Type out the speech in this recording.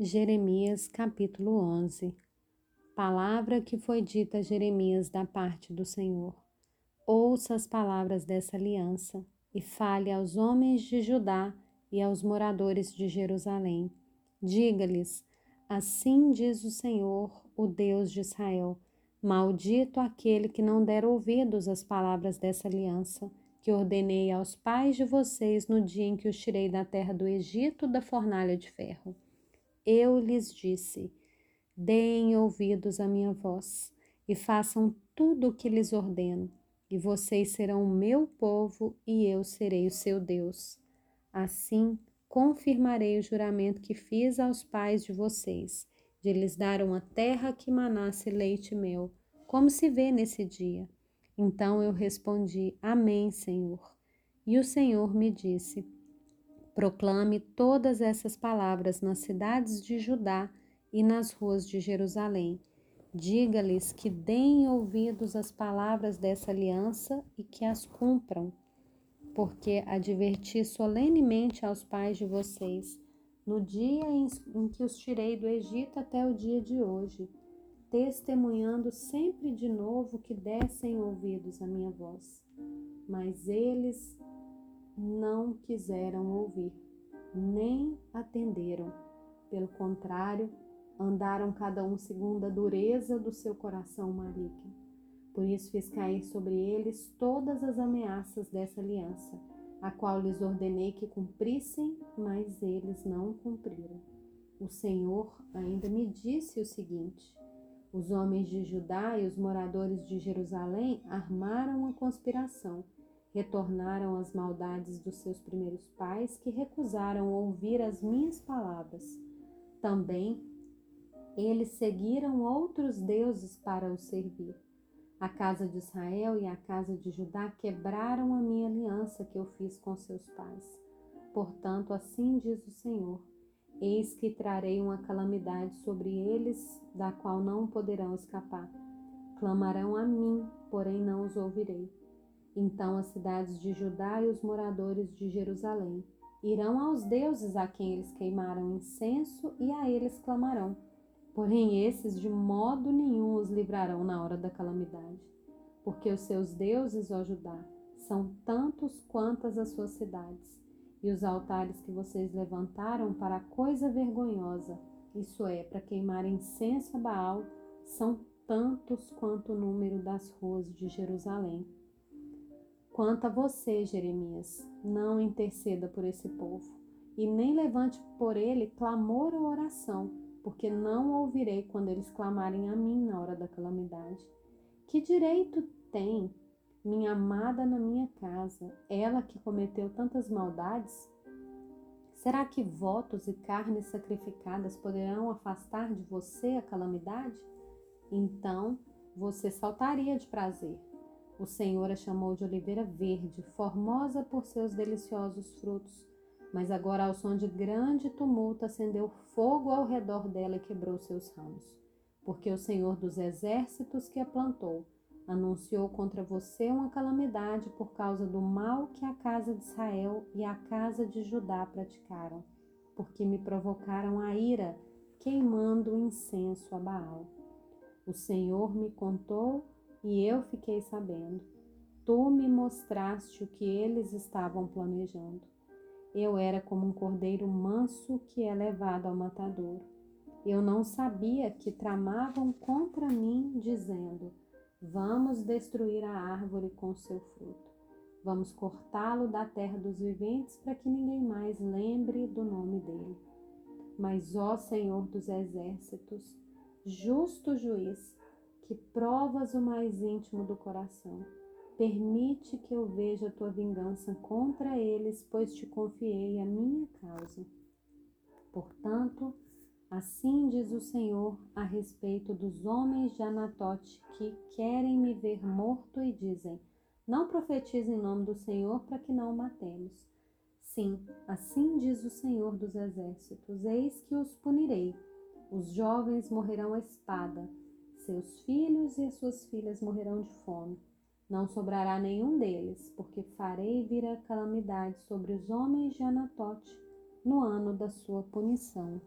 Jeremias capítulo 11 Palavra que foi dita a Jeremias da parte do Senhor. Ouça as palavras dessa aliança e fale aos homens de Judá e aos moradores de Jerusalém. Diga-lhes: Assim diz o Senhor, o Deus de Israel: Maldito aquele que não der ouvidos às palavras dessa aliança que ordenei aos pais de vocês no dia em que os tirei da terra do Egito da fornalha de ferro eu lhes disse: Deem ouvidos à minha voz e façam tudo o que lhes ordeno, e vocês serão o meu povo e eu serei o seu Deus. Assim, confirmarei o juramento que fiz aos pais de vocês, de lhes dar uma terra que manasse leite mel, como se vê nesse dia. Então eu respondi: Amém, Senhor. E o Senhor me disse: Proclame todas essas palavras nas cidades de Judá e nas ruas de Jerusalém. Diga-lhes que deem ouvidos às palavras dessa aliança e que as cumpram, porque adverti solenemente aos pais de vocês, no dia em que os tirei do Egito até o dia de hoje, testemunhando sempre de novo que dessem ouvidos à minha voz. Mas eles não quiseram ouvir, nem atenderam. Pelo contrário, andaram cada um segundo a dureza do seu coração maligno. Por isso fiz cair sobre eles todas as ameaças dessa aliança, a qual lhes ordenei que cumprissem, mas eles não cumpriram. O Senhor ainda me disse o seguinte: os homens de Judá e os moradores de Jerusalém armaram uma conspiração retornaram às maldades dos seus primeiros pais que recusaram ouvir as minhas palavras. Também eles seguiram outros deuses para os servir. A casa de Israel e a casa de Judá quebraram a minha aliança que eu fiz com seus pais. Portanto, assim diz o Senhor: Eis que trarei uma calamidade sobre eles, da qual não poderão escapar. Clamarão a mim, porém não os ouvirei. Então as cidades de Judá e os moradores de Jerusalém irão aos deuses a quem eles queimaram incenso e a eles clamarão. Porém, esses de modo nenhum os livrarão na hora da calamidade, porque os seus deuses, ó Judá, são tantos quantas as suas cidades, e os altares que vocês levantaram para coisa vergonhosa, isso é, para queimar incenso a Baal, são tantos quanto o número das ruas de Jerusalém. Quanto a você, Jeremias, não interceda por esse povo, e nem levante por ele clamor ou oração, porque não ouvirei quando eles clamarem a mim na hora da calamidade. Que direito tem minha amada na minha casa, ela que cometeu tantas maldades? Será que votos e carnes sacrificadas poderão afastar de você a calamidade? Então você saltaria de prazer o Senhor a chamou de oliveira verde, formosa por seus deliciosos frutos. Mas agora, ao som de grande tumulto, acendeu fogo ao redor dela e quebrou seus ramos. Porque o Senhor dos exércitos que a plantou anunciou contra você uma calamidade por causa do mal que a casa de Israel e a casa de Judá praticaram, porque me provocaram a ira, queimando incenso a Baal. O Senhor me contou e eu fiquei sabendo. Tu me mostraste o que eles estavam planejando. Eu era como um cordeiro manso que é levado ao matadouro. Eu não sabia que tramavam contra mim, dizendo: Vamos destruir a árvore com seu fruto. Vamos cortá-lo da terra dos viventes para que ninguém mais lembre do nome dele. Mas, ó Senhor dos exércitos, justo juiz, que provas o mais íntimo do coração. Permite que eu veja a tua vingança contra eles, pois te confiei a minha causa. Portanto, assim diz o Senhor a respeito dos homens de Anatote que querem me ver morto e dizem: Não profetize em nome do Senhor para que não o matemos. Sim, assim diz o Senhor dos exércitos: Eis que os punirei. Os jovens morrerão à espada seus filhos e as suas filhas morrerão de fome. Não sobrará nenhum deles, porque farei vir a calamidade sobre os homens de Anatote no ano da sua punição.